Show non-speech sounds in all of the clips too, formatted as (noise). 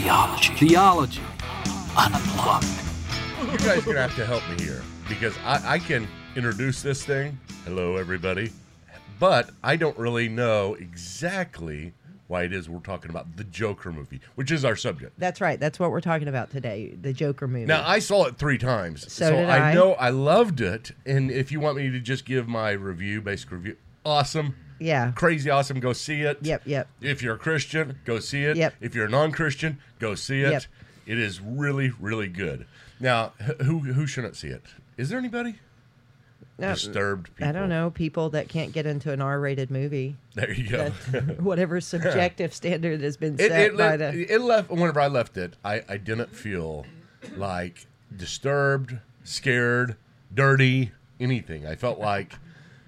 Theology. Theology. Unplugged. You guys are gonna have to help me here because I, I can introduce this thing. Hello, everybody, but I don't really know exactly why it is we're talking about the Joker movie, which is our subject. That's right. That's what we're talking about today. The Joker movie. Now I saw it three times, So did I I. know I loved it. And if you want me to just give my review, basic review, awesome, yeah. crazy awesome, go see it. Yep. Yep. If you're a Christian, go see it. Yep. If you're a non-Christian, go see it. Yep. It is really, really good. Now, who who shouldn't see it? Is there anybody? No, Disturbed people. I don't know people that can't get into an R-rated movie. There you go. (laughs) Whatever (laughs) subjective standard has been it, set it, by le- the. it left whenever I left it, I, I didn't feel like disturbed, scared, dirty, anything. I felt like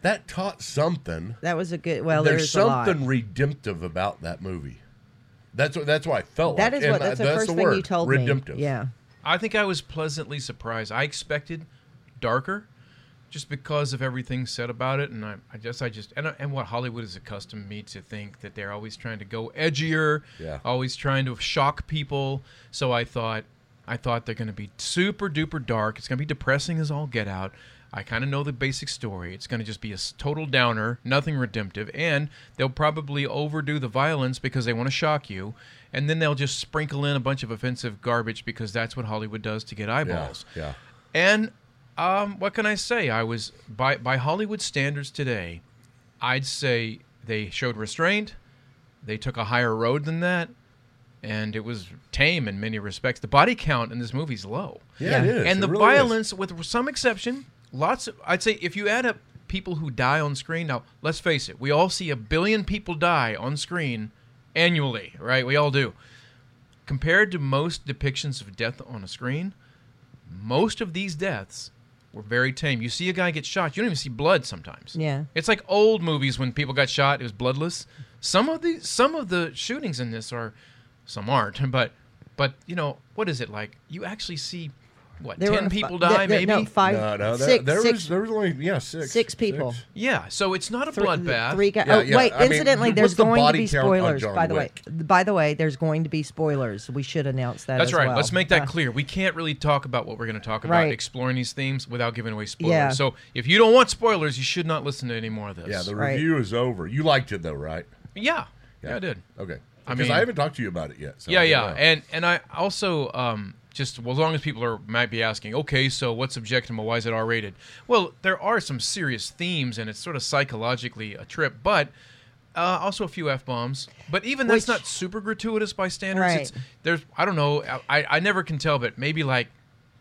that taught something. That was a good. Well, There's there's, a lot. something redemptive about that movie. That's what that's what I felt That like. is what. And, That's the first the thing you word, told redemptive. me. Yeah. I think I was pleasantly surprised. I expected darker, just because of everything said about it, and I, I guess I just and, and what Hollywood has accustomed me to think that they're always trying to go edgier, Yeah. always trying to shock people. So I thought, I thought they're going to be super duper dark. It's going to be depressing as all get out. I kind of know the basic story. It's going to just be a total downer, nothing redemptive, and they'll probably overdo the violence because they want to shock you, and then they'll just sprinkle in a bunch of offensive garbage because that's what Hollywood does to get Yeah, eyeballs. yeah. And um, what can I say? I was by by Hollywood standards today. I'd say they showed restraint. They took a higher road than that, and it was tame in many respects. The body count in this movie's low, Yeah, it is. and It the really is. violence, with some exception, lots. Of, I'd say if you add up people who die on screen, now let's face it, we all see a billion people die on screen annually, right? We all do. Compared to most depictions of death on a screen, most of these deaths were very tame. You see a guy get shot, you don't even see blood sometimes. Yeah. It's like old movies when people got shot, it was bloodless. Some of the some of the shootings in this are some aren't, (laughs) but but you know, what is it like? You actually see what, There ten were fi- people there- die there- maybe? No, five. No, no, there, six- there six- was there was only yeah six six people. yeah, so it's not a Three- bloodbath. Three guys. Yeah, oh, yeah, wait. I incidentally, what's there's the going to be spoilers. By the Wick? way, by the way, there's going to be spoilers. We should announce that. That's as right. well. Let's make that Uh, clear. We can't really talk about what we're going to talk about Right. exploring these themes without giving away spoilers. Yeah. So if you don't want spoilers, you should not listen to any more of this. Yeah, the Right. review is over. You liked it though, right? yeah, yeah, I did. Okay. I Because mean- I haven't talked to you about it yet. So yeah, yeah, know. and and I also um, just well, as long as people are might be asking, okay, so what's objectionable? Why is it R rated? Well, there are some serious themes, and it's sort of psychologically a trip, but. Uh, also a few f bombs, but even that's not super gratuitous by standards. Right. It's there's I don't know I, I never can tell, but maybe like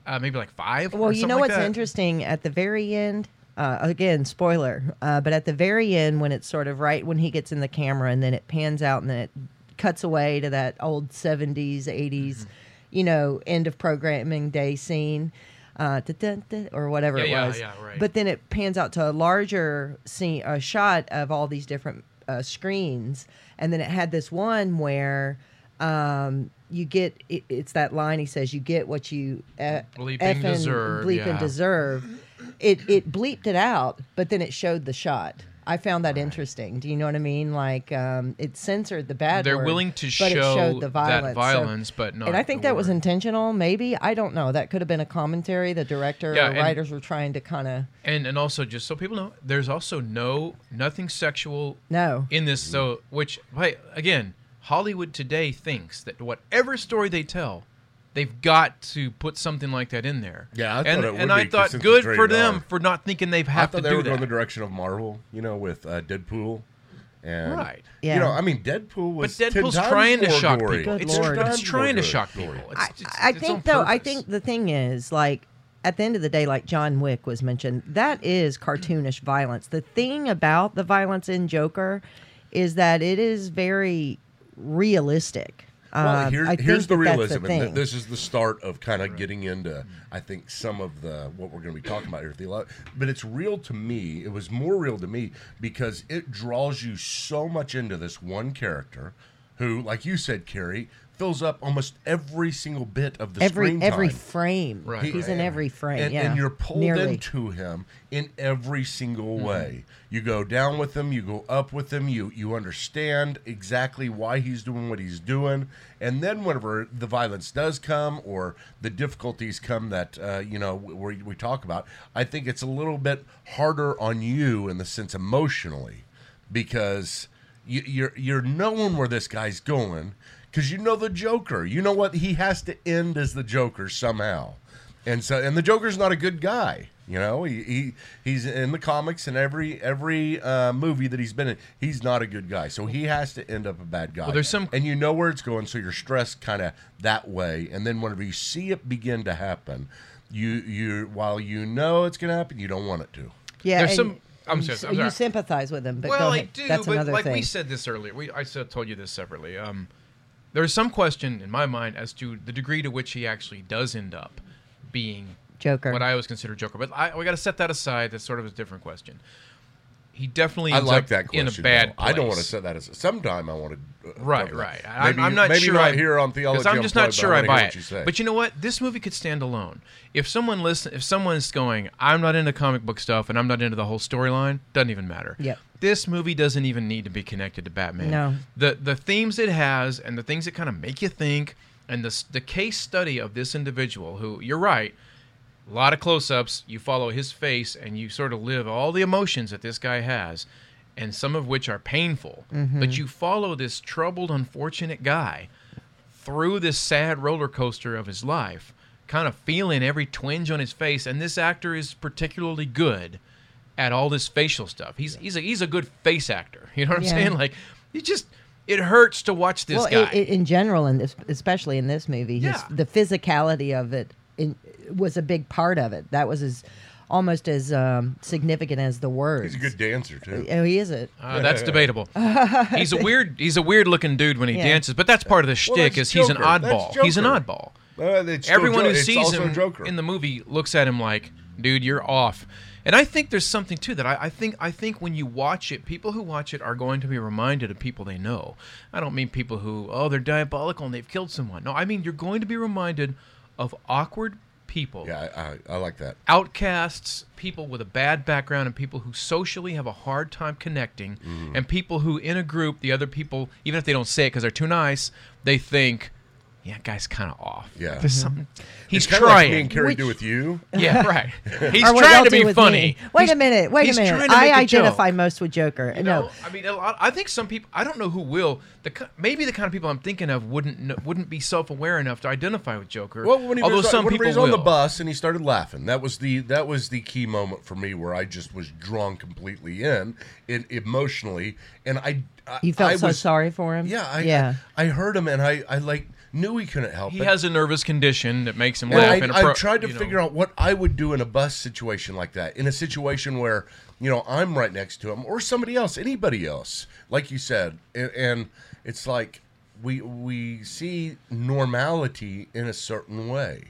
uh, maybe like five. Well, or you know like what's that. interesting at the very end. Uh, again, spoiler. Uh, but at the very end, when it's sort of right when he gets in the camera, and then it pans out, and then it cuts away to that old '70s, '80s, Mm-hmm. you know, end of programming day scene. Uh, or whatever Yeah, it yeah, was, yeah, right. but then it pans out to a larger scene, a shot of all these different uh, screens, and then it had this one where um, you get it, it's that line he says, "You get what you uh, Bleeping effing deserve, bleeping yeah. deserve." It it bleeped it out, but then it showed the shot. I found that interesting. Do you know what I mean? Like um, it censored the bad. They're word, willing to show the violence. that So- violence, but not. and I think that was intentional. Maybe I don't know. That could have been a commentary. The director Yeah, or and- writers were trying to kind of and and also just so people know, there's also no nothing sexual no. in this. So which hey, again, Hollywood today thinks that whatever story they tell, they've got to put something like that in there. Yeah, I thought and it would and be, I 'cause thought good for them R. for not thinking they've I have thought to they do were going that. the direction of Marvel, you know, with uh, Deadpool. And, Right. Yeah. You know, I mean, Deadpool But was 10 Deadpool's times trying to shock gory. people. Good It's, Lord. it's trying to shock people. It's, I, it's- I it's think on though. I think the thing is like at the end of the day, like John Wick was mentioned, that is cartoonish violence. The thing about the violence in Joker is that it is very realistic. Well, Um, here's, I here's the realism, and th- this is the start of kind of getting into, I think, some of the what we're going to be talking about here. But it's real to me. It was more real to me because it draws you so much into this one character, who, like you said, Carrie, fills up almost every single bit of the every screen every frame. Right. He's in every frame. And, yeah. and you're pulled Nearly. into him in every single Mm-hmm. way. You go down with him, you go up with him, you you understand exactly why he's doing what he's doing, and then whenever the violence does come or the difficulties come that uh, you know we, we talk about, I think it's a little bit harder on you in the sense emotionally because you, you're you're knowing where this guy's going because you know the Joker. You know what he has to end as the Joker somehow, and so and the Joker's not a good guy. You know, he, he he's in the comics and every every uh, movie that he's been in, he's not a good guy. So he has to end up a bad guy. Well, there's some- and you know where it's going, so you're stressed kind of that way. And then whenever you see it begin to happen, you you while you know it's going to happen, you don't want it to. yeah. There's some- I'm you, sorry, s- I'm you sympathize with him, but well, go I do, That's but another like thing. we said this earlier, we I told you this separately. Um, there's some question in my mind as to the degree to which he actually does end up being Joker. what I always consider Joker. But I, we got to set that aside. That's sort of a different question. He definitely I like up that question. in a bad. though. I don't want to place. set that as a, sometime. I want to. Uh, Right, cover that. right. I'm, I'm not maybe sure. not I, here on theology. because I'm just not Unplugged, sure I buy it. you. But you know what? This movie could stand alone. If someone listen, if someone's going, I'm not into comic book stuff and I'm not into the whole storyline, doesn't even matter. Yep. This movie doesn't even need to be connected to Batman. No. The the themes it has and the things that kind of make you think and the the case study of this individual who you're right. A lot of close-ups. You follow his face, and you sort of live all the emotions that this guy has, and some of which are painful. Mm-hmm. But you follow this troubled, unfortunate guy through this sad roller coaster of his life, kind of feeling every twinge on his face. And this actor is particularly good at all this facial stuff. He's he's a he's a good face actor. (laughs) You know what I'm Yeah. saying? Like, he just it hurts to watch this well, guy. i- i- in general, in this, especially in this movie, his, Yeah. the physicality of it in, was a big part of it. That was as almost as um, significant as the words. he's a good dancer too. Oh, he is it. Uh, that's debatable. (laughs) he's a weird he's a weird looking dude when he Yeah. dances, but that's part of the Well, shtick. that's Is he's an oddball. He's an oddball. Uh, Everyone Jo- who sees him Joker. in the movie looks at him like, dude, you're off. And I think there's something to that. I, I think I think when you watch it, people who watch it are going to be reminded of people they know. I don't mean people who, oh, they're diabolical and they've killed someone. No, I mean you're going to be reminded of awkward people yeah, I, I, I like that. outcasts, people with a bad background, and people who socially have a hard time connecting, Mm-hmm. and people who, in a group, the other people, even if they don't say it because they're too nice, they think, yeah, that guy's kind of off. Yeah. There's mm-hmm. something. He's It's kinda like trying. me and Carrie Which- do with you. yeah, (laughs) right. (laughs) He's trying to be funny. me. Wait He's- a minute. Wait he's a minute. to I make a identify joke. most with Joker. You no. know, I mean, a lot, I think some people. I don't know who will. The maybe the kind of people I'm thinking of wouldn't wouldn't be self-aware enough to identify with Joker. Well, when he although was, some when people he was on the bus and he started laughing, that was the that was the key moment for me where I just was drawn completely in, in emotionally, and I, I You felt I so was, sorry for him. Yeah, I, yeah. I, I heard him and I, I like knew he couldn't help He it. has a nervous condition that makes him And laugh. I, in a I pro- tried to you know. figure out what I would do in a bus situation like that. In a situation where you know I'm right next to him, or somebody else, anybody else, like you said, and, and it's like we we see normality in a certain way.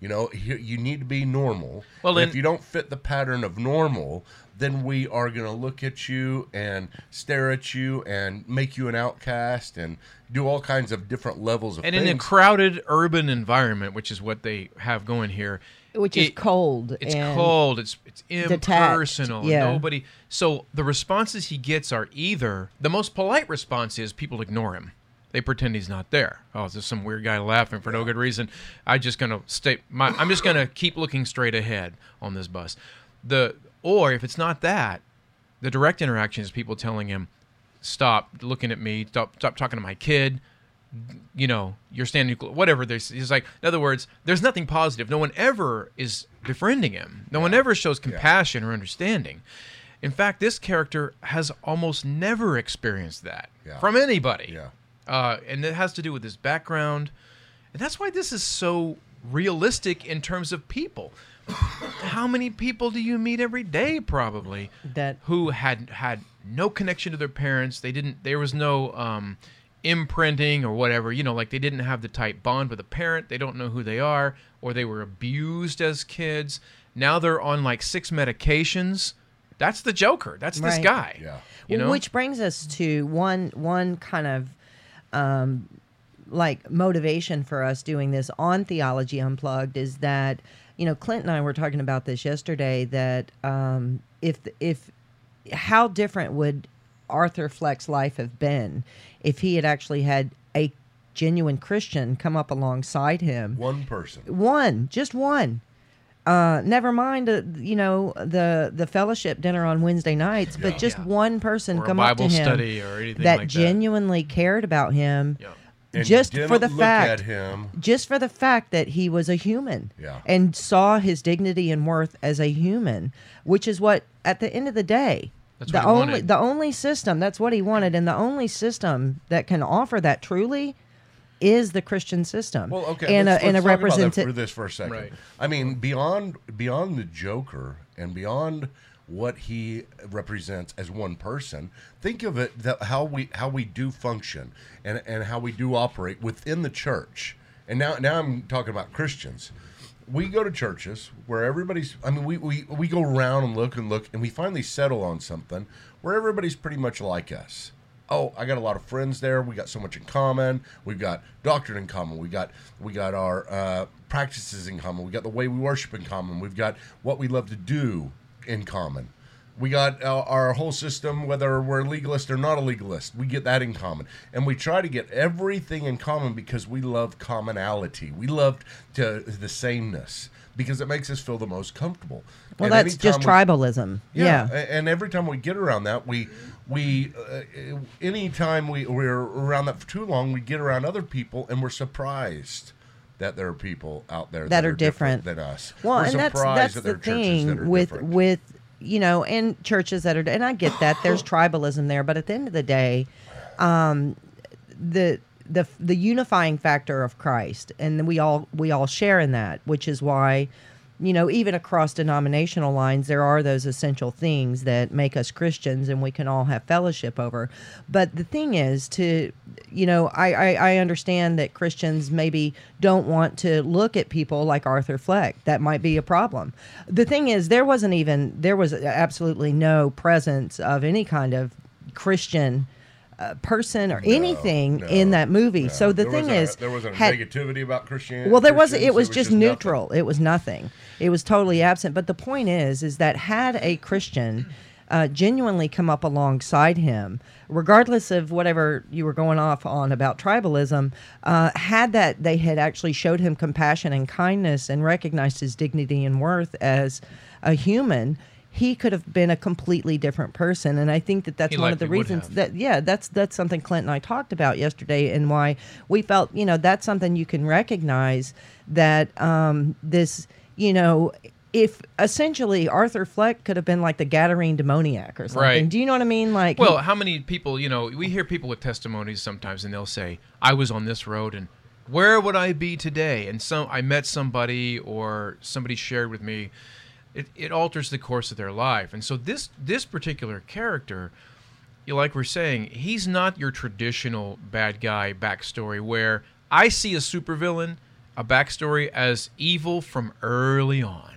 You know, you need to be normal. Well, And if you don't fit the pattern of normal, then we are going to look at you and stare at you and make you an outcast and do all kinds of different levels of and things. in a crowded urban environment, which is what they have going here, Which is cold. It's and cold. It's it's detached, impersonal. yeah. Nobody. So the responses he gets are either the most polite response is people ignore him. They pretend he's not there. Oh, is this some weird guy laughing for no good reason? I just gonna stay. My, I'm just gonna keep looking straight ahead on this bus. The or if it's not that, the direct interaction is people telling him, "Stop looking at me. Stop stop talking to my kid." you know, you're standing, whatever. There's, he's like, in other words, there's nothing positive. No one ever is befriending him. No one ever shows compassion or understanding. In fact, this character has almost never experienced that Yeah. from anybody. Yeah. Uh, and it has to do with his background. And that's why this is so realistic in terms of people. How many people do you meet every day, probably, That- who had had no connection to their parents? They didn't. There was no um, imprinting or whatever. You know, like they didn't have the tight bond with a parent. They don't know who they are, or they were abused as kids. Now they're on like six medications. That's the Joker. That's this guy. Yeah. You know, Which brings us to one one kind of um, like motivation for us doing this on Theology Unplugged is that you know Clint and I were talking about this yesterday that um, if if how different would Arthur Fleck's life have been if he had actually had a genuine Christian come up alongside him One person. one just one uh, never mind uh, you know the the fellowship dinner on wednesday nights but just Yeah. one person Or a come Bible up to him study or anything that like that. genuinely cared about him Yeah. And just didn't for the look fact at him. just for the fact that he was a human Yeah. and saw his dignity and worth as a human which is what at the end of the day That's the only wanted. the only system that's what he wanted and the only system that can offer that truly is the christian system Well, okay, and let's, a, and a let's talk about for this for a second. Right. I mean, beyond beyond the Joker and beyond what he represents as one person, think of it that how we how we do function and and how we do operate within the church. And now now I'm talking about Christians. We go to churches where everybody's I mean we, we, we go around and look and look and we finally settle on something where everybody's pretty much like us. Oh i got a lot of friends there. We got so much in common. We've got doctrine in common. We got we got our uh, practices in common. We got the way we worship in common. We've got what we love to do in common. We got uh, our whole system whether we're legalist or not a legalist we get that in common. And we try to get everything in common because we love commonality. We love to the sameness because it makes us feel the most comfortable. Well And that's just we- tribalism. Yeah, yeah, and every time we get around that, we we uh, anytime we we're around that for too long, we get around other people, and we're surprised that there are people out there That are different. than us. Well, we're and that's that's that the are thing with different. with you know, and churches that are, and I get that there's (laughs) tribalism there, but at the end of the day, um, the the the unifying factor of Christ, and we all we all share in that, which is why. You know, even across denominational lines, there are those essential things that make us Christians, and we can all have fellowship over. But the thing is, to you know, I, I, I understand that Christians maybe don't want to look at people like Arthur Fleck. That might be a problem. The thing is, there wasn't even there was absolutely no presence of any kind of Christian uh, person or anything no, in that movie. No, so the there thing a- is, there wasn't a had- negativity about Christianity. well, there was. Christians, It was just nothing. neutral. It was nothing. It was totally absent. But the point is, is that had a Christian uh, genuinely come up alongside him, regardless of whatever you were going off on about tribalism, uh, had that they had actually showed him compassion and kindness and recognized his dignity and worth as a human. He could have been a completely different person, and I think that that's He one of the reasons that yeah, that's that's something Clint and I talked about yesterday, and why we felt you know that's something you can recognize that um, this you know if essentially Arthur Fleck could have been like the Gadarene demoniac or something. Right. Do you know what I mean? Like Well, how many people, you know, we hear people with testimonies sometimes and they'll say, I was on this road and where would I be today? And some I met somebody or somebody shared with me it, it alters the course of their life. And so this this particular character, you like we're saying, he's not your traditional bad guy backstory where I see a supervillain, a backstory as evil from early on.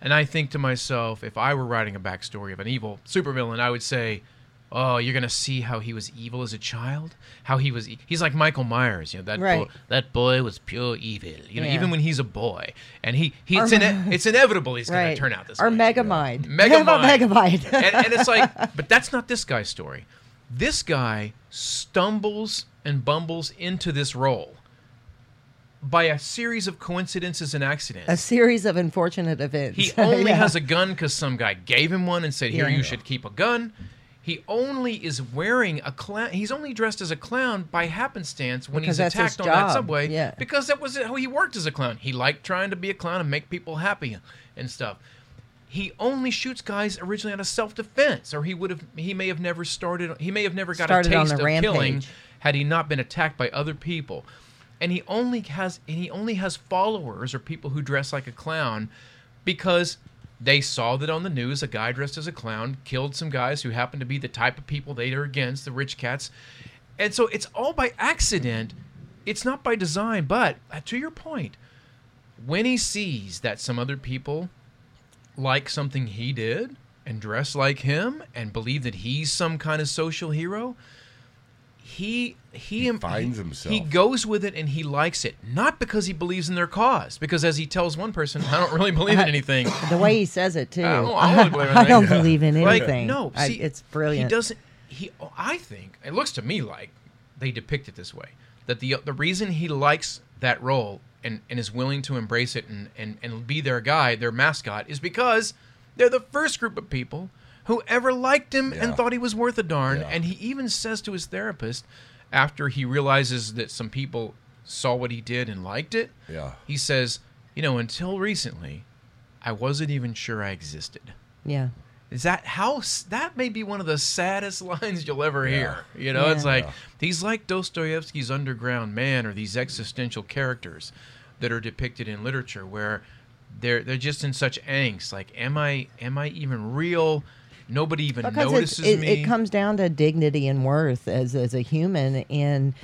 And I think to myself, if I were writing a backstory of an evil supervillain, I would say, "Oh, you're gonna see how he was evil as a child. How he was. e- He's like Michael Myers. You know that Right. boy, that boy was pure evil. You know, Yeah. even when he's a boy, and he, he Or- it's, ine- (laughs) it's inevitable he's gonna turn out this or way. Megamind. (laughs) Megamind. How about Megamind? and, and (laughs) it's like, but that's not this guy's story. This guy stumbles and bumbles into this role by a series of coincidences and accidents. a series of unfortunate events. He (laughs) only Yeah. has a gun because some guy gave him one and said, "Here, Yeah. you should keep a gun." He only is wearing a clown. He's only dressed as a clown by happenstance when Because he's attacked on that subway. yeah. Because that was how he worked as a clown. He liked trying to be a clown and make people happy and stuff. He only shoots guys originally out of self-defense, or he would have. He may have never started. He may have never got Started a taste of killing had he not been attacked by other people. And he only has and he only has followers or people who dress like a clown because they saw that on the news a guy dressed as a clown killed some guys who happened to be the type of people they are against, the rich cats. And so it's all by accident. It's not by design, but uh, to your point, when he sees that some other people like something he did and dress like him and believe that he's some kind of social hero, he he, He finds himself. He goes with it and he likes it, not because he believes in their cause. Because as he tells one person, I don't really believe in uh, anything. The way he says it too. I don't- I don't believe in (laughs) I don't anything. believe in Like, anything. no, I- see, it's brilliant. He doesn't. He. I think it looks to me like they depict it this way: that the the reason he likes that role and, and is willing to embrace it and, and, and be their guy, their mascot, is because they're the first group of people who ever liked him and thought he was worth a darn. Yeah. And he even says to his therapist, after he realizes that some people saw what he did and liked it, Yeah. he says, "You know, until recently, I wasn't even sure I existed." yeah. Is that how that may be one of the saddest (laughs) lines you'll ever hear? You know, it's like Yeah. he's like Dostoevsky's underground man or these existential characters that are depicted in literature where they're they're just in such angst. Like, am I am I even real? Nobody even because notices it, me. it comes down to dignity and worth as as a human and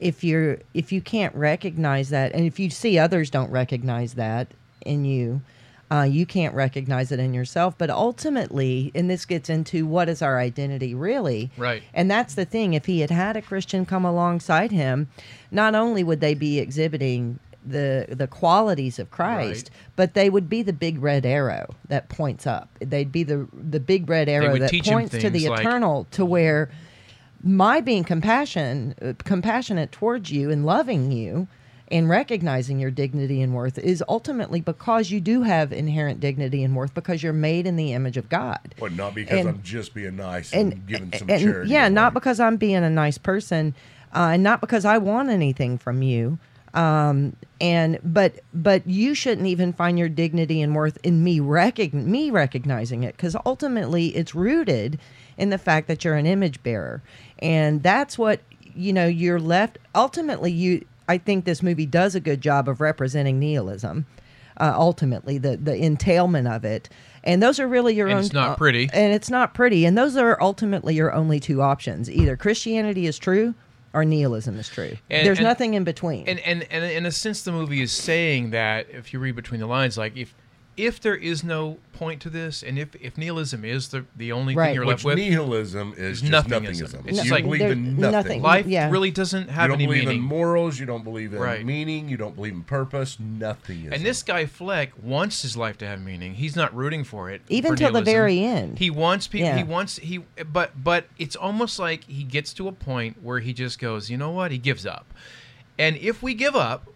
if you're if you can't recognize that and if you see others don't recognize that in you uh, you can't recognize it in yourself but ultimately and this gets into what is our identity really Right. and that's the thing if he had had a christian come alongside him not only would they be exhibiting the the qualities of Christ, Right. but they would be the big red arrow that points up. They'd be the the big red arrow that points to the like- eternal, to where my being compassion uh, compassionate towards you and loving you and recognizing your dignity and worth is ultimately because you do have inherent dignity and worth because you're made in the image of God. But not because And- I'm just being nice and, And, giving some and charity. yeah, not because I'm being a nice person, uh, and not because I want anything from you. Um, and but but you shouldn't even find your dignity and worth in me recog- me recognizing it because ultimately it's rooted in the fact that you're an image bearer, and that's what you know. You're left ultimately. You I think this movie does a good job of representing nihilism. Uh, ultimately, the the entailment of it, and those are really your And own. it's not pretty. and it's not pretty. And those are ultimately your only two options: either Christianity is true or nihilism is true. And- There's and- nothing in between. and, and and in a sense, the movie is saying that if you read between the lines, like if if there is no point to this, and if if nihilism is the the only Right. thing you're Which left with, nihilism is is just nothingism. nothingism. It's you like- believe in nothing. nothing. life Yeah. really doesn't have any meaning. You don't believe meaning. in morals. You don't believe in Right. meaning. You don't believe in purpose. Nothing is. And this guy Fleck wants his life to have meaning. He's not rooting for it, Even for till the very end. He wants people. Yeah. He wants he, but but it's almost like he gets to a point where he just goes, you know what? He gives up. And if we give up,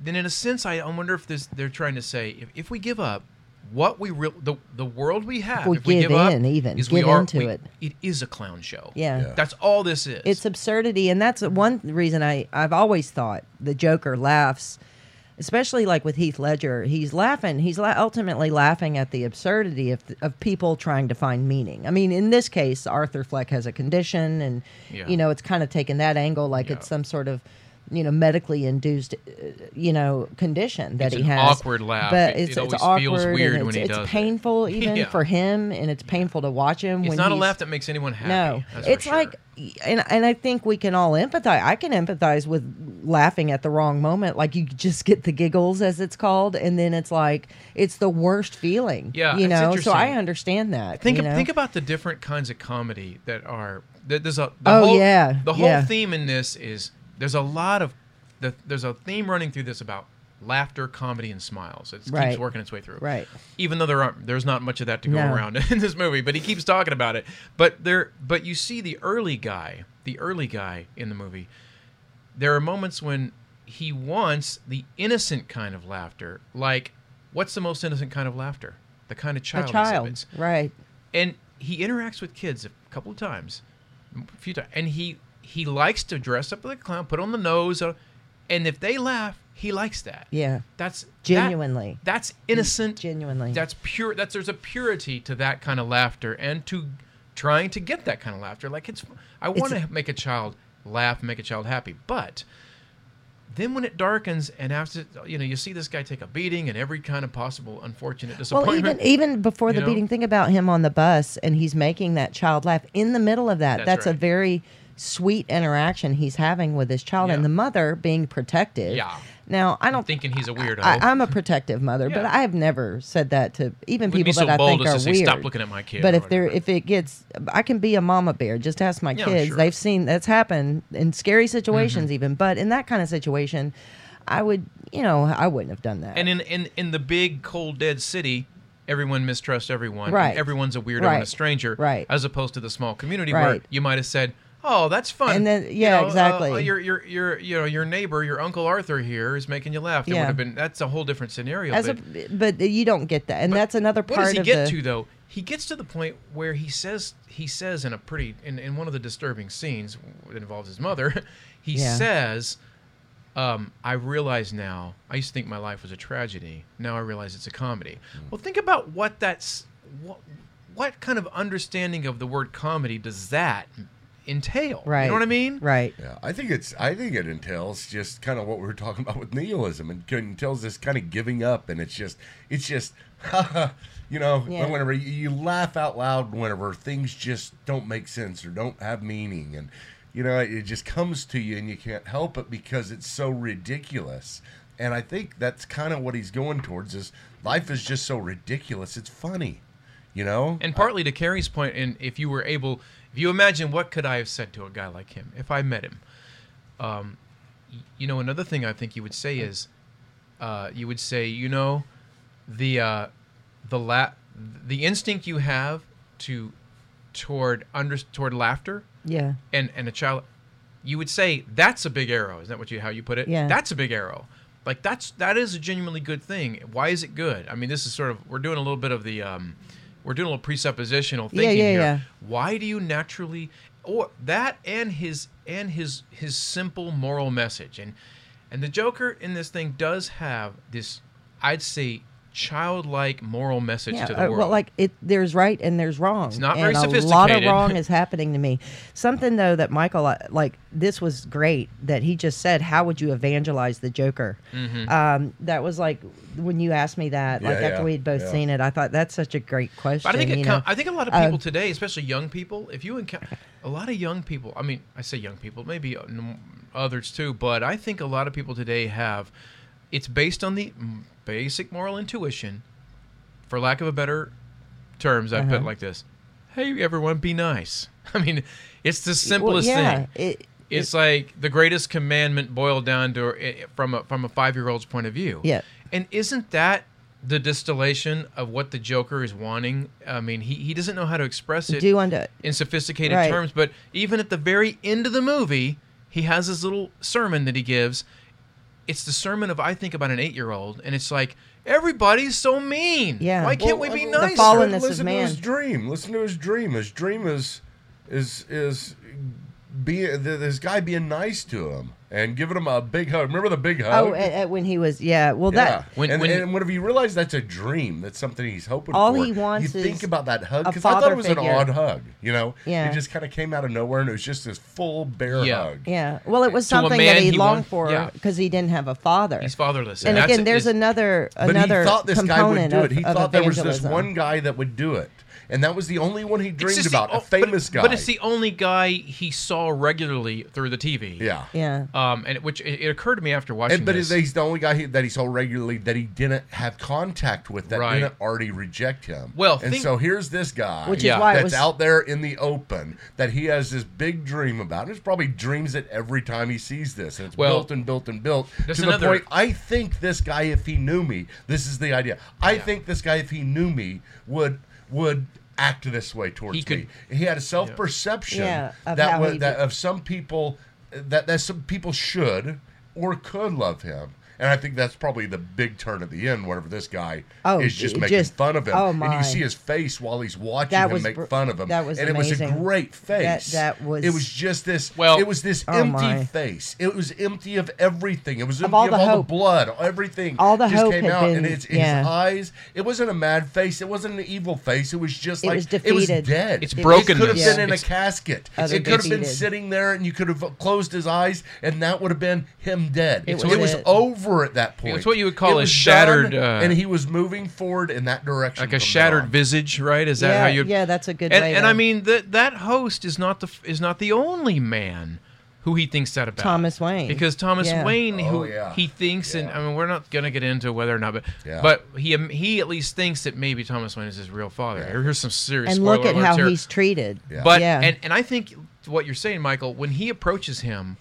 then in a sense, I, I wonder if this they're trying to say, if, if we give up, what we real the the world we have, we if we give give up, in even, is we give are into we- it. It is a clown show. yeah. Yeah. that's all this is. It's absurdity, and that's one reason I I've always thought the Joker laughs, especially like with Heath Ledger. He's laughing. He's la- ultimately laughing at the absurdity of of people trying to find meaning. I mean, in this case, Arthur Fleck has a condition, and Yeah. you know it's kind of taken that angle, like Yeah. it's some sort of you know medically induced uh, you know condition that It's he an has awkward laugh. but It- it's, it it's always feels awkward weird and when it's, he it's does it. painful (laughs) even Yeah. for him and it's painful to watch him it's when not a laugh that makes anyone happy. no, it's sure. like, and and I think we can all empathize. I can empathize with laughing at the wrong moment, like you just get the giggles, as it's called, and then it's like it's the worst feeling. Yeah, you know. So I understand that. Think you know? think about the different kinds of comedy that are there's a the Oh, whole, yeah, the whole yeah. theme in this is there's a lot of the, there's a theme running through this about laughter, comedy, and smiles. It keeps working its way through. Right. Even though there aren't there's not much of that to go No. around (laughs) in this movie, but he keeps talking about it. But there but you see the early guy, the early guy in the movie. There are moments when he wants the innocent kind of laughter. Like, what's the most innocent kind of laughter? The kind of a child child, exhibits right? and he interacts with kids a couple of times, a few times, and he he likes to dress up like a clown, put on the nose, uh, and if they laugh, he likes that. Yeah, That's that- Genuinely. that's innocent. genuinely. That's pure. That's there's a purity to that kind of laughter, and to trying to get that kind of laughter. Like it's, I want to make a child laugh, make a child happy, but then when it darkens and after you know you see this guy take a beating and every kind of possible unfortunate disappointment. well, even even before the know? beating, think about him on the bus, and he's making that child laugh in the middle of that. That's That's, a very sweet interaction he's having with his child, and the mother being protective. Yeah. Now I don't thinking he's a weirdo. I, I'm a protective mother, but I have never said that to even people so that I think are to say, weird. "Stop looking at my kid," But if there, if it gets, I can be a mama bear. Just ask my Yeah, kids; sure. they've seen that's happened in scary Mm-hmm. situations, even. But in that kind of situation, I would, you know, I wouldn't have done that. And in, in in the big cold dead city, everyone mistrusts everyone. Right. everyone's a weirdo and a stranger. Right. As opposed to the small community where you might have said, "Oh, that's fun." And then- You yeah, know, uh, exactly. your your your you know your neighbor, your uncle Arthur here is making you laugh. It Yeah. would have been that's a whole different scenario. As a, but, but you don't get that, and that's another part. what does he get the. to though? He gets to the point where he says he says in a pretty in, in one of the disturbing scenes that involves his mother, (laughs) he Yeah. says, um, "I realize now. I used to think my life was a tragedy. Now I realize it's a comedy." Well, think about what that's what what kind of understanding of the word comedy does that entail? Right. You know what I mean? Right. Yeah, I think it's. I think it entails just kind of what we were talking (laughs) about with nihilism, and entails this kind of giving up, and it's just, it's just, (laughs) you know, Yeah. whenever you, you laugh out loud, whenever things just don't make sense or don't have meaning, and you know, it just comes to you, and you can't help it because it's so ridiculous. And I think that's kind of what he's going towards. Is life is just so ridiculous. It's funny, you know. And partly to Carrie's point, and if you were able, if you imagine what could I have said to a guy like him if I met him, um, you know, another thing I think you would say is, uh, you would say, you know, the uh, the la- the instinct you have to toward under toward laughter Yeah. and and a child, you would say that's a big arrow. Isn't that what you how you put it? Yeah. That's a big arrow. Like that's that is a genuinely good thing. Why is it good? I mean, this is sort of we're doing a little bit of the um, we're doing a little presuppositional Yeah, thinking yeah, here. yeah. Why do you naturally or that and his and his his simple moral message and and the Joker in this thing does have this I'd say childlike moral message Yeah, to the uh, world. well, like it, there's right and there's wrong. It's not and very a lot of wrong is (laughs) happening to me. Something though that Michael, uh, like this was great that he just said, "How would you evangelize the Joker?" Mm-hmm. Um, that was like when you asked me that, like Yeah, after yeah, we had both yeah. seen it, I thought that's such a great question. But I think it com- I think a lot of Uh, people today, especially young people, if you encounter a lot of young people, I mean, I say young people, maybe uh, others too, but I think a lot of people today have it's based on the basic moral intuition, for lack of a better terms, I put it Uh-huh. like this: Hey, everyone, be nice. (laughs) I mean, it's the simplest well, yeah, thing. It, It's like the greatest commandment boiled down to eh, from a, from a five year old's point of view. Yeah. And isn't that the distillation of what the Joker is wanting? I mean, he, he doesn't know how to express it do in sophisticated Right. terms, but even at the very end of the movie, he has his little sermon that he gives. It's the sermon of I think about an eight year old, and it's like everybody's so mean. Yeah. Why can't Well, we be uh, nice? fallenness of listen to his dream. Listen to his dream. His dream is is is be th- this guy being nice to him and giving him a big hug. Remember the big oh, hug? oh, at, at when he was yeah. Well, yeah. that When- and, when- and whenever you realize that's a dream, that's something he's hoping All for. he wants you think is about that hug because I thought it was figure. an odd hug. You know, Yeah. it just kind of came out of nowhere and it was just this full bear Yeah. hug. yeah. Well, it was To something man that he he longed want- for yeah. because he didn't have a father. He's fatherless. and that's- again, there's is- another But another he thought this guy would do of, it. He of thought there was this one guy that would do it, and that was the only one he dreamed just the about, o- a famous but, guy. But it's the only guy he saw regularly through the TV. yeah. Yeah. Um, and it- which it, it occurred to me after watching And, but this. he's the only guy he, that he saw regularly that he didn't have contact with that Right. didn't already reject him. Well, and think- so here's this guy, Which is Yeah. why that's was out there in the open that he has this big dream about. And it's probably dreams it every time he sees this, and it's Well, built and built and built to another- the point. I think this guy, if he knew me, this is the idea. I Yeah. think this guy, if he knew me, would would act this way towards He could- me. He had a self perception Yeah, of that how wa- he that of some people that that some people should or could love him. And I think that's probably the big turn at the end, whenever this guy Oh, is just making just- fun of him, oh and you see his face while he's watching That him was make fun of him. that was and it was a great face. That- that was- It was just this. Well- it was this Oh, empty my. face. It was empty of everything. It was empty all of the all hope. the blood. Everything. All the just hope came had out, and it's yeah. his eyes. It wasn't a mad face. It wasn't an evil face. It was just It like was it was dead. It's broken. It could have been in a It's- casket. It could have been sitting there, and you could have closed his eyes, and that would have been him him dead. It It, was was, it. Over at that point. It's what you would call It a shattered, done, uh, and he was moving forward in that direction. like a shattered visage, right? Is that yeah, how you? yeah, that's a good And, way. and I mean that that host is not the is not the only man who he thinks that about. Thomas Wayne. because Thomas Yeah. Wayne, who Oh, yeah. he thinks, and I mean, we're not gonna get into whether or not, but Yeah. but he he at least thinks that maybe Thomas Wayne is his real father. Yeah. Here's some serious. and look at how here. he's treated. Yeah. But yeah. and and I think what you're saying, Michael, when he approaches him.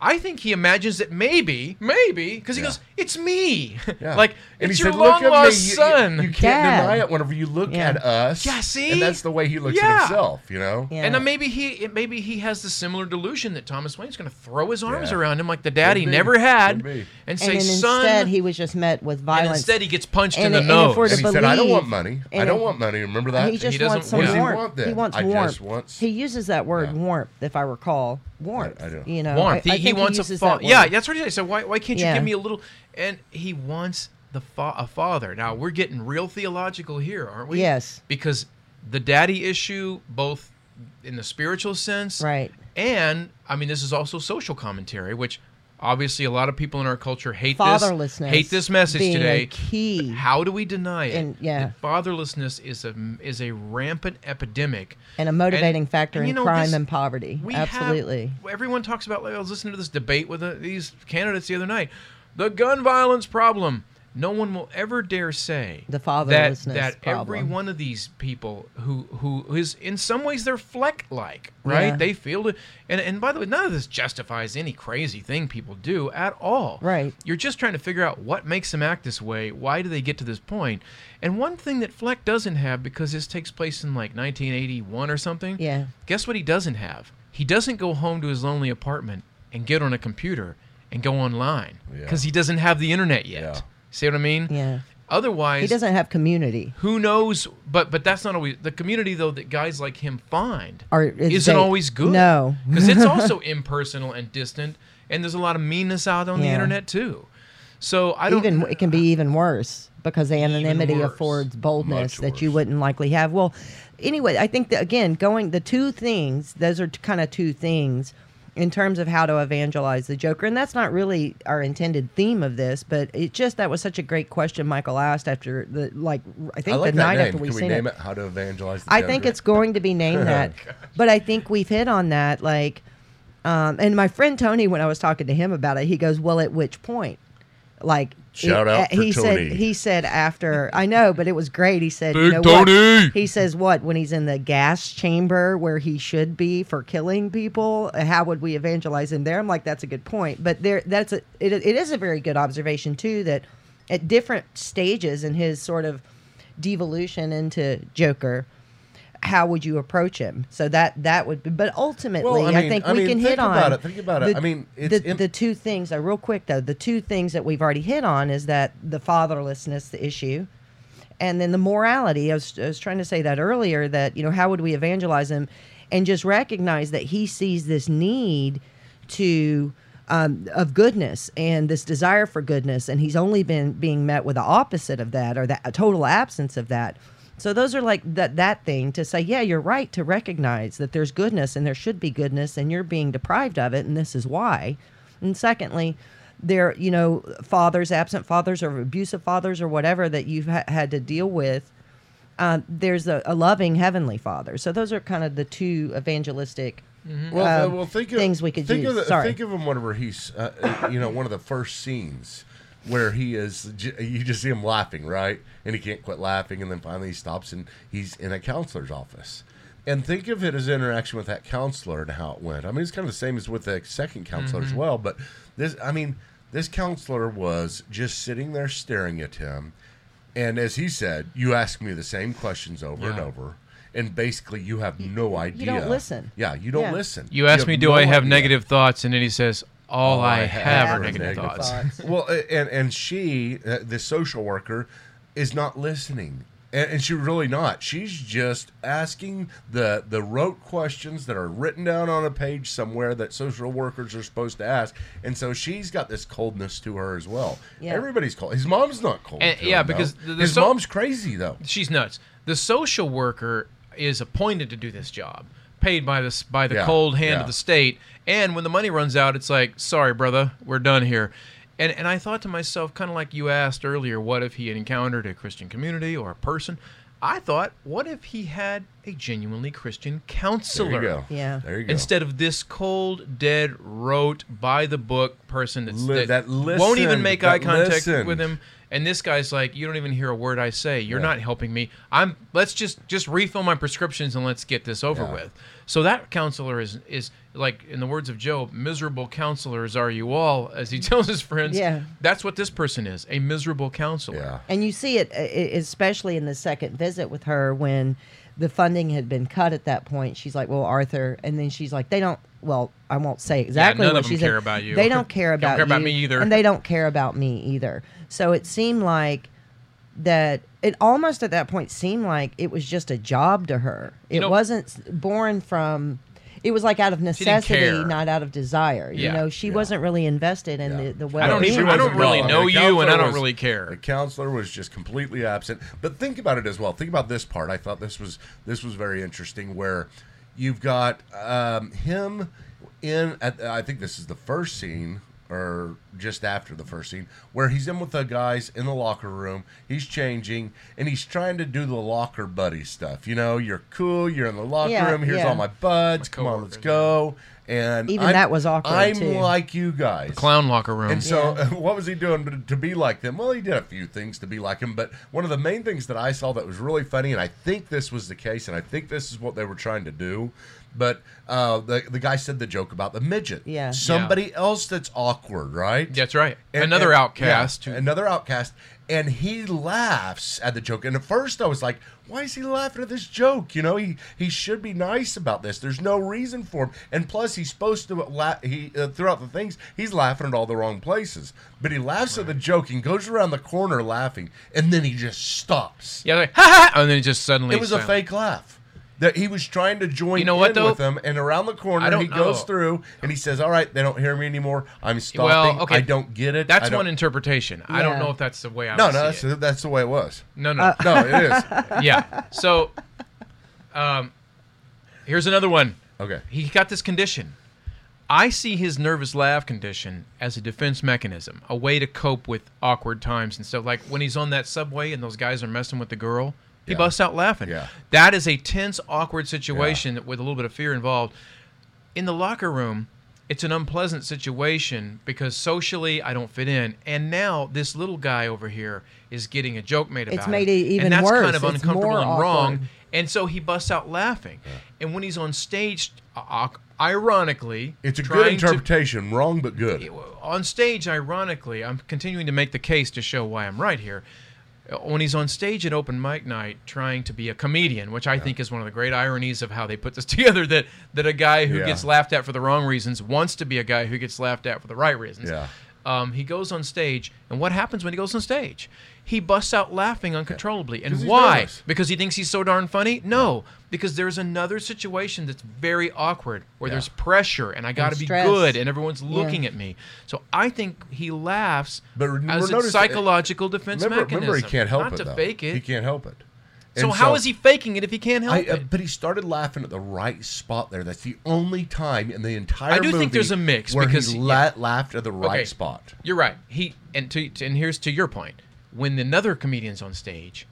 I think he imagines that maybe, maybe, because he Yeah. goes, "It's me, (laughs) Yeah. like and it's he your said, "Look long lost. You- son." You, you can't Dad. deny it whenever you look Yeah. at us. Yeah, see? and that's the way he looks Yeah. at himself. You know. Yeah. And then maybe he it- maybe he has the similar delusion that Thomas Wayne's going to throw his arms Yeah. around him like the dad Could he be. never had, and and say, then "Son." instead he was just met with and violence. instead he gets punched in And- the and if nose. we're to And he said, "I don't want money. I don't if- want money. Remember that? he just doesn't- wants some what does he warmth. He wants warmth. He uses that word warmth, if I recall. Warmth. I- I do. You know, warmth. He, wants a father. Yeah, that's what he said. So why, why can't you Yeah. give me a little? And he wants the fa- a father. Now we're getting real theological here, aren't we? Yes. Because the daddy issue, both in the spiritual sense, Right. and I mean this is also social commentary, which obviously a lot of people in our culture hate Fatherlessness. this. Hate this message today. Key. How do we deny it? And- yeah. That fatherlessness is a is a rampant epidemic. and a motivating And- factor in know, crime this- and poverty. We have- Absolutely. everyone talks about. Like, I was listening to this debate with uh, these candidates the other night. The gun violence problem. No one will ever dare say The that fatherlessness that every problem. one of these people who who is in some ways they're Fleck like, right? Yeah. They feel it. And and by the way, none of this justifies any crazy thing people do at all. Right. You're just trying to figure out what makes them act this way. Why do they get to this point? And one thing that Fleck doesn't have because this takes place in like 1981 or something. Yeah. Guess what he doesn't have? He doesn't go home to his lonely apartment and get on a computer and go online Yeah. because he doesn't have the internet yet. Yeah. See what I mean? Yeah. Otherwise, He doesn't have community. who knows? But but that's not always the community though that guys like him find Or is isn't they- always good. No. because it's (laughs) also impersonal and distant, and there's a lot of meanness out on the internet too. So I don't even it can be even worse because anonymity worse. affords boldness that you wouldn't likely have. Well, anyway, I think that again, going the two things, those are kind of two things in terms of how to evangelize the Joker, and that's not really our intended theme of this, but it just that was such a great question Michael asked after the like I think I like the night name. after we Can we name it. it. How to evangelize? The joker. I think it's going to be named (laughs) that. but I think we've hit on that. Like, um, and my friend Tony, when I was talking to him about it, he goes, "Well, at which point?" Like, Shout out uh, for he Tony. said. He said after I know, but it was great. He said, Big "You know Tony!" what?" He says, "What when he's in the gas chamber where he should be for killing people? How would we evangelize him there?" I'm like, "That's a good point." But there, that's a. It, it is a very good observation too that at different stages in his sort of devolution into Joker, how would you approach him? So that that would be, but ultimately, Well, I I, think I we mean, can think hit on about it, think about it. I mean, it's the, im- the two things. Uh, real quick though, the two things that we've already hit on is that the fatherlessness the issue, and then the morality. I was, I was trying to say that earlier. That you know, how would we evangelize him, and just recognize that he sees this need to. Um, of goodness and this desire for goodness, and he's only been being met with the opposite of that, or that a total absence of that. So those are like that that thing to say, yeah, you're right to recognize that there's goodness and there should be goodness, and you're being deprived of it, and this is why. And secondly, there, you know, fathers, absent fathers, or abusive fathers, or whatever that you've ha- had to deal with. Uh, there's a, a loving heavenly father. So those are kind of the two evangelistic Well, um, well, think of, things we could think use. Of the, Sorry. Think of him whenever he's, uh, you know, one of the first scenes where he is, you just see him laughing, right? And he can't quit laughing, and then finally he stops and he's in a counselor's office. And think of it as interaction with that counselor and how it went. I mean, it's kind of the same as with the second counselor Mm-hmm. as well. But this, I mean, this counselor was just sitting there staring at him. And as he said, you ask me the same questions over and over. And basically, you have no idea. You don't listen. Yeah, you don't Yeah. listen. You ask me, do no I have idea. negative thoughts? And then he says, all, All I, I have, have are are negative, negative thoughts. thoughts. (laughs) Well, and and she, uh, the social worker, is not listening, and, and she's really not. She's just asking the the rote questions that are written down on a page somewhere that social workers are supposed to ask, and so she's got this coldness to her as well. Yeah. Everybody's cold. His mom's not cold. And- to yeah, him, because the- the his so- mom's crazy though. She's nuts. The social worker is appointed to do this job, paid by this by the Yeah, cold hand yeah. of the state. And when the money runs out, it's like, sorry, brother, we're done here. And and I thought to myself, kind of like you asked earlier, what if he had encountered a Christian community or a person? I thought, what if he had a genuinely Christian There counselor? you go. Yeah. There you go. Instead of this cold, dead, rote, by the book person that's, Li- that, that won't even make eye contact listened. with him, and this guy's like, "You don't even hear a word I say. You're Yeah. not helping me. I'm. Let's just just refill my prescriptions and let's get this over Yeah. with." So that counselor is is like, in the words of Job, "Miserable counselors are you all," as he (laughs) tells his friends. Yeah. that's what this person is, a miserable counselor. yeah. And you see it, uh, especially in the second visit with her when the funding had been cut at that point. She's like, "Well, Arthur," and then she's like, "They don't." Well, I won't say exactly none what of them she said. care about you. They don't (laughs) care Don't about care about you, me either. and they don't care about me either. So it seemed like that. It almost at that point seemed like it was just a job to her. It You know- wasn't born from. It was like out of necessity, not out of desire. You Yeah. know, she Yeah. wasn't really invested in Yeah. the the I don't She even. I don't really know The you, and I counselor don't was- really The care. counselor was just completely absent. But think about it as well. Think about this part. I thought this was this was very interesting. Where you've got um, him in. At, I think this is the first scene, or just after the first scene, where he's in with the guys in the locker room. He's changing, and he's trying to do the locker buddy stuff. You know, you're cool. You're in the locker Yeah, room. Here's yeah. all my buds. My Come on, let's go. And Even I'm- that was awkward, I'm too. like you guys. Clown locker room. And so, (laughs) what was he doing to- to be like them? Well, he did a few things to be like him, but one of the main things that I saw that was really funny, and I think this was the case, and I think this is what they were trying to do. But uh, the the guy said the joke about the midget. Yeah. somebody else that's awkward, right? That's right. And- Another and- outcast. yeah, another outcast, and he laughs at the joke. And at first, I was like, "Why is he laughing at this joke? You know, he he should be nice about this. There's no reason for him. And plus, he's supposed to laugh. He uh, throughout the things, he's laughing at all the wrong places. But he laughs at the joke and goes around the corner laughing, and then he just stops. yeah, like, (laughs) ha ha, and then he just suddenly It was a fake laugh. That he was trying to join You know what, though? with them, and around the corner I don't he goes know. through, and he says, "All right, they don't hear me anymore. I'm stopping. Well, okay. I don't get it. That's one interpretation. I don't know if that's the way I No, no, see that's it. that's the way it was. No, no. Uh, No, it is. (laughs) yeah. So, um, here's another one. Okay. He got this condition. I see his nervous laugh condition as a defense mechanism, a way to cope with awkward times and stuff. Like when he's on that subway and those guys are messing with the girl, he Yeah. busts out laughing. Yeah. That is a tense, awkward situation with a little bit of fear involved. In the locker room, it's an unpleasant situation because socially I don't fit in, and now this little guy over here is getting a joke made about It's made it even and that's worse. kind of It's uncomfortable more and wrong. And so he busts out laughing, and when he's on stage, uh, ironically, It's a good trying to- interpretation, wrong but good. on stage, ironically, I'm continuing to make the case to show why I'm right here. When he's on stage at open mic night trying to be a comedian, which I think is one of the great ironies of how they put this (laughs) together, that that a guy who Yeah. gets laughed at for the wrong reasons wants to be a guy who gets laughed at for the right reasons. Yeah. Um, he goes on stage, and what happens when he goes on stage? He busts out laughing uncontrollably. And why? nervous. Because he thinks he's so darn funny? No, because there's another situation that's very awkward where Yeah. there's pressure, and I got to be good, and everyone's Yeah. looking at me. So I think he laughs But re- as a notice- psychological defense Remember, mechanism. remember, he can't help not it. to though. fake it. He can't help it. So And how is he faking it if he can't help I, uh, it? but he started laughing at the right spot there. That's the only time in the entire. I do think there's a mix where because- he la- laughed at the right Okay. spot. You're right. He and to and here's to your point. When another comedian's on stage,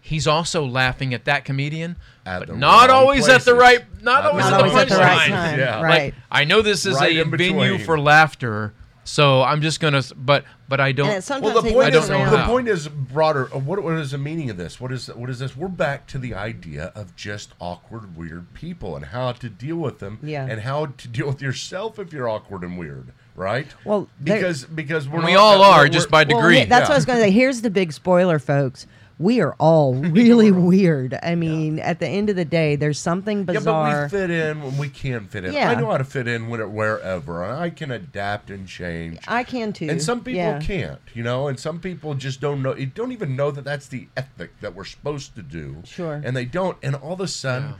he's also laughing at that comedian, At but not wrong always at the right, not, Not always Not at the always at the right punchline. time. Yeah. Right. Like I know this is Right a venue for laughter, so I'm just gonna. But but I don't. And it sometimes Well, the point is, don't know around- the point is broader. uh, What, what is the meaning of this? What is what is this? We're back to the idea of just awkward, weird people and how to deal with them, Yeah. and how to deal with yourself if you're awkward and weird, right? Well, because because we're we not- all we're- we're- just by Well, degree. yeah, that's what I was going to say. Here's the big spoiler, folks. We are all (laughs) really weird. I mean, at the end of the day, there's something bizarre. Yeah, but bizarre. we fit in when we can fit in. Yeah. I know how to fit in when, wherever. I can adapt and change. I can too. and some people yeah. can't, you know, and some people just don't know. You don't even know that that's the ethic that we're supposed to do. Sure. And they don't. And all of a sudden, Yeah.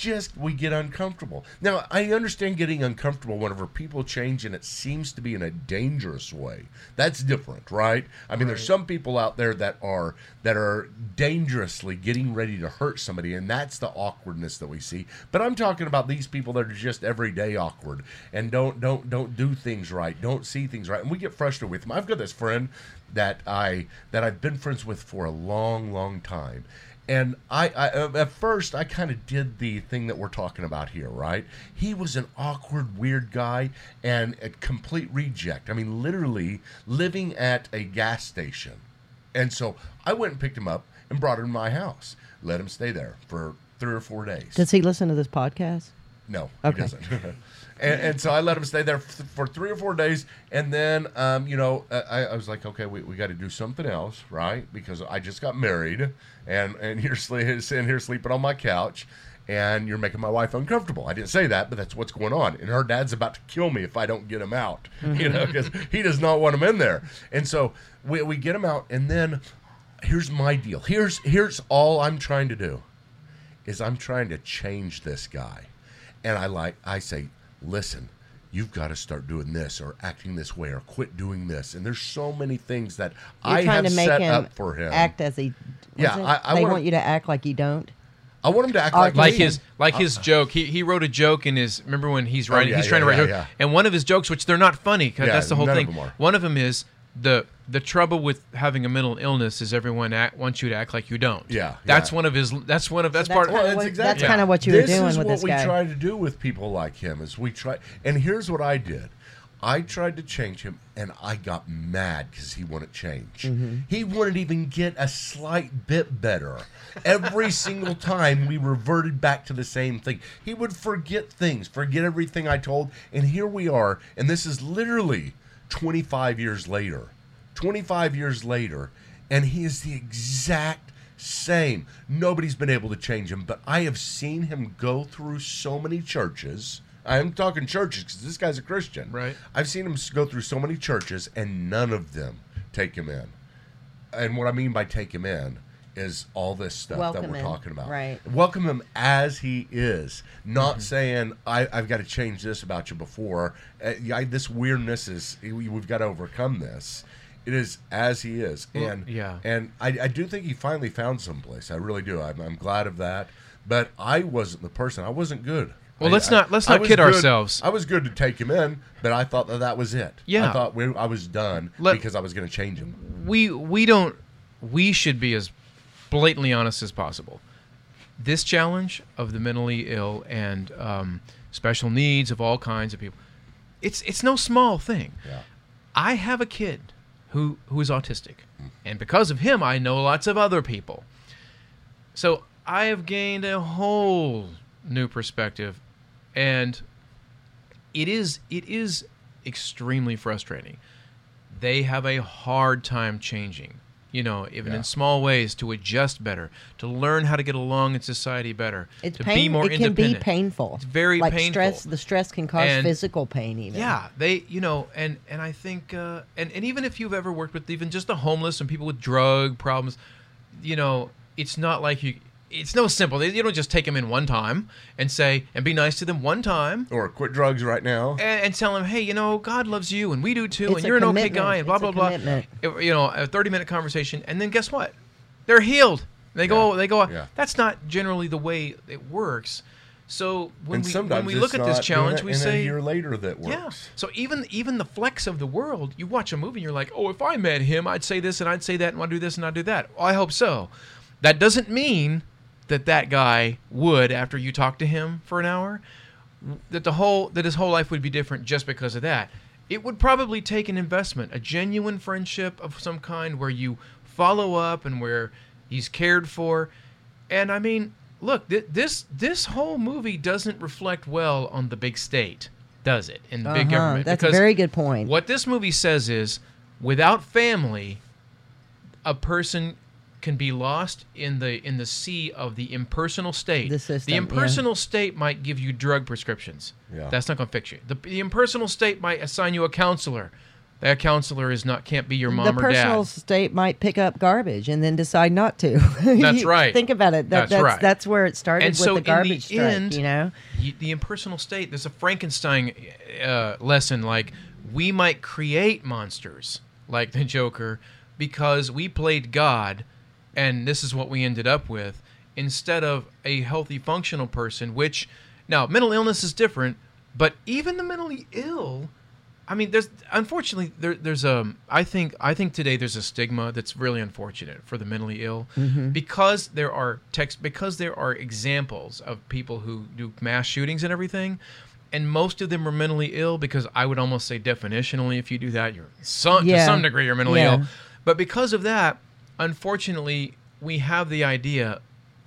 Just we get uncomfortable. Now, I understand getting uncomfortable whenever people change and it seems to be in a dangerous way. That's different, right? I mean, there's some people out there that are that are dangerously getting ready to hurt somebody and that's the awkwardness that we see. But I'm talking about these people that are just everyday awkward and don't don't don't do things right, don't see things right. And we get frustrated with them. I've got this friend that I that I've been friends with for a long long time and I, I uh, at first I kind of did the thing that we're talking about here, right? He was an awkward, weird guy and a complete reject. I mean, literally living at a gas station. And so I went and picked him up and brought him to my house. Let him stay there for three or four days. Does he listen to this podcast? No, Okay. he doesn't. (laughs) and, and so I let him stay there f- for three or four days, and then um, you know uh, I, I was like, okay, we, we got to do something else, right? Because I just got married, and and you're (laughs) sitting here sleeping on my couch. And you're making my wife uncomfortable. I didn't say that, but that's what's going on. And her dad's about to kill me if I don't get him out, (laughs) you know, because he does not want him in there. And so we, we get him out, and then here's my deal. Here's here's all I'm trying to do is I'm trying to change this guy. And I like I say, listen, you've got to start doing this or acting this way or quit doing this. And there's so many things that You're I trying have to make set him, up for him. act as he. Yeah, it? I- I they wanna- want you to act like you don't. I want him to act Oh, like like me. his like his joke. He he wrote a joke in his. Remember when he's oh, writing? Oh, yeah, he's trying to yeah, write a yeah, joke, yeah. and one of his jokes, which they're not funny, 'cause Yeah, that's the whole none of thing. them are. One of them is the the trouble with having a mental illness is everyone act, wants you to act like you don't. Yeah, that's yeah. one of his. That's one of that's, that's part. kinda what- that's exactly. that's kinda what you were this doing is what we try to do with people like him. Is we try, and here's what I did. I tried to change him, and I got mad because he wouldn't change. Mm-hmm. He wouldn't even get a slight bit better. Every (laughs) single time we reverted back to the same thing. He would forget things, forget everything I told, and here we are. And this is literally 25 years later. 25 years later, and he is the exact same. Nobody's been able to change him, but I have seen him go through so many churches. I'm talking churches because this guy's a Christian. Right. I've seen him go through so many churches, and none of them take him in. And what I mean by take him in is all this stuff that we're him, talking about. right. Welcome him as he is, not Mm-hmm. saying I, I've got to change this about you before. Uh, I, this weirdness is we- we've got to overcome this. It is as he is, Well, and yeah. and I, I do think he finally found someplace. I really do. I'm, I'm glad of that. But I wasn't the person. I wasn't good. Well, I- let's not- let's not kid good- ourselves. I was good to take him in, but I thought that that was it. Yeah. I thought we, I was done Let- because I was going to change him. we we don't we should be as blatantly honest as possible. This challenge of the mentally ill and um, special needs of all kinds of people, it's it's no small thing. Yeah. I have a kid who who is autistic, and because of him, I know lots of other people. So I have gained a whole new perspective, and it is it is extremely frustrating. They have a hard time changing. You know, even Yeah. in small ways, to adjust better, to learn how to get along in society better, It's to pain. be more it can be painful. It's very like painful. stress. The stress can cause And- physical pain. Even. Yeah, they, you know, and and I think, uh, and and even if you've ever worked with even just the homeless and people with drug problems, you know, it's not like you. It's no simple. You don't just take them in one time and say and be nice to them one time Or quit drugs right now. and, and tell them, hey, you know, God loves you and we do too, It's and a you're an okay guy, and blah It's blah a blah. commitment. It- you know, a 30 minute conversation, and then guess what? They're healed. They go. Yeah. They go. Yeah. That's not generally the way it works. So when we when we look at this not challenge, doing it we in say a year later that works. yeah. works. So even even the Flecks of the world, you watch a movie and you're like, oh, if I met him, I'd say this and I'd say that and I'd do this and I'd do that. Well, I hope so. That doesn't mean that that guy would after you talk to him for an hour. That the whole that his whole life would be different just because of that. It would probably take an investment, a genuine friendship of some kind where you follow up and where he's cared for. And I mean, look, th- this this whole movie doesn't reflect well on the big state, does it? In the big Uh-huh. government. That's a very good point. What this movie says is, without family, a person can be lost in the in the sea of the impersonal state. The system, yeah. impersonal state might give you drug prescriptions. Yeah. That's not going to fix you. The, the impersonal state might assign you a counselor. That counselor is not can't be your mom the or dad. The personal state might pick up garbage and then decide not to. (laughs) That's right. Think about it. That, That's that's right. That's where it started and with so the garbage in the strike. end, you know, y- the impersonal state. There's a Frankenstein uh, lesson. Like we might create monsters like the Joker because we played God, and this is what we ended up with instead of a healthy, functional person. Which now mental illness is different, but even the mentally ill. I mean, there's unfortunately there, there's a I think I think today there's a stigma that's really unfortunate for the mentally ill mm-hmm. because there are text because there are examples of people who do mass shootings and everything, and most of them are mentally ill because I would almost say definitionally if you do that you're some to some degree you're mentally Yeah. ill, but because of that, unfortunately we have the idea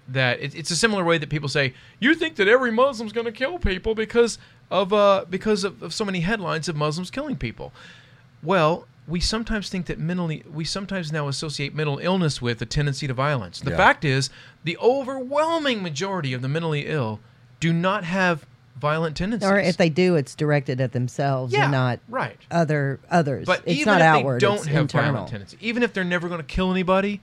that it, it's a similar way that people say you think that every Muslim's going to kill people because of uh because of, of so many headlines of Muslims killing people. Well, we sometimes think that mentally we sometimes now associate mental illness with a tendency to violence. The Yeah. fact is, the overwhelming majority of the mentally ill do not have violent tendencies. or if they do, it's directed at themselves yeah, and not right. other others. But it's even not if outward. they don't have internal. violent tendencies, even if they're never going to kill anybody,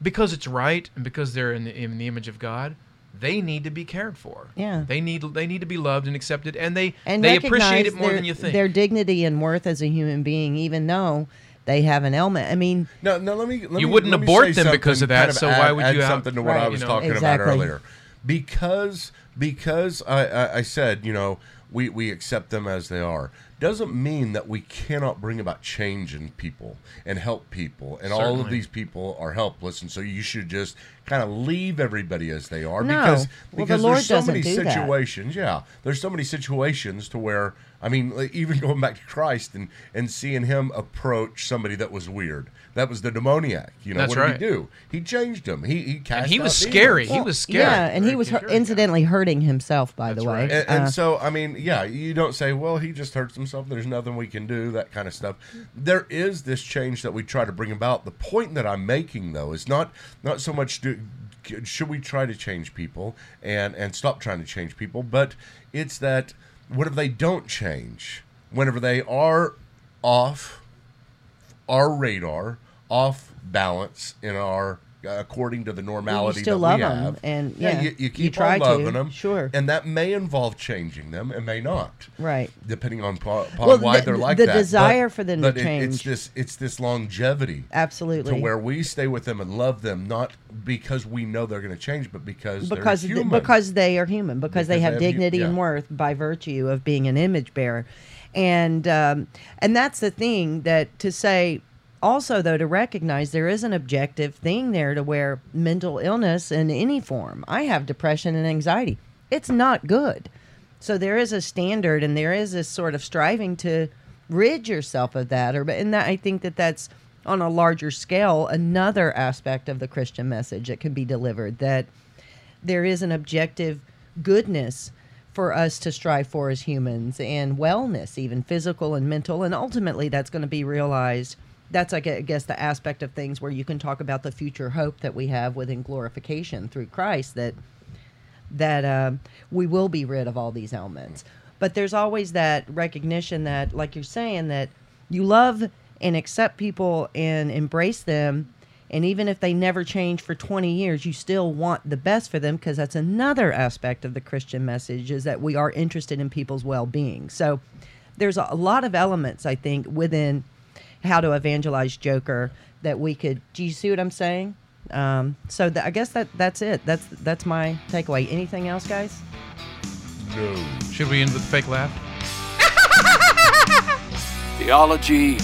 because it's right and because they're in the, in the image of God, they need to be cared for. Yeah. they need they need to be loved and accepted, and they and they appreciate it more their, than you think. Their dignity and worth as a human being, even though they have an ailment. I mean, No, no. Let me. Let You me- wouldn't let abort say them because of that, kind so add- why would add you out- something to what Right. I was You know. talking Exactly. about earlier? Because because I, I, I said you know we we accept them as they are doesn't mean that we cannot bring about change in people and help people and all of these people are helpless and so you should just kind of leave everybody as they are No. because Well, the because Lord there's so doesn't many do that. situations yeah there's so many situations to where I mean even (laughs) going back to Christ and and seeing him approach somebody that was weird that was the demoniac you know That's what did right. he do he changed him he he cast and he was out scary. demons. he was scary. yeah, and he was hu- incidentally hurting himself, by the way. right. And, and Uh, so, I mean, yeah, you don't say, well, he just hurts himself. There's nothing we can do, that kind of stuff. There is this change that we try to bring about. The point that I'm making, though, is not not so much do, should we try to change people and and stop trying to change people, but it's that whenever they don't change, whenever they are off our radar, off balance in our according to the normality you still that love we have, and, yeah, you, you you keep try on to, loving them, sure. and that may involve changing them, and may not, right. depending on upon Well, why the- they're like the that. The desire But- for them to it- it's change. this it's this longevity Absolutely. to where we stay with them and love them, not because we know they're going to change, but because because they're th- human. because they are human because, they have they have dignity and yeah. worth by virtue of being an image bearer and um, and that's the thing that to say also though to recognize there is an objective thing there to where mental illness in any form i have depression and anxiety it's not good so there is a standard and there is this sort of striving to rid yourself of that or and that i think that that's on a larger scale another aspect of the christian message that can be delivered that there is an objective goodness for us to strive for as humans and wellness, even physical and mental. And ultimately, that's going to be realized. That's, like I guess, the aspect of things where you can talk about the future hope that we have within glorification through Christ that that um, we will be rid of all these ailments. But there's always that recognition that, like you're saying, that you love and accept people and embrace them. And even if they never change for 20 years, you still want the best for them because that's another aspect of the Christian message is that we are interested in people's well being. So there's a lot of elements, I think, within how to evangelize Joker that we could. Do you see what I'm saying? Um, so th- I guess that that's it. That's that's my takeaway. Anything else, guys? no. Should we end with a fake laugh? (laughs) Theology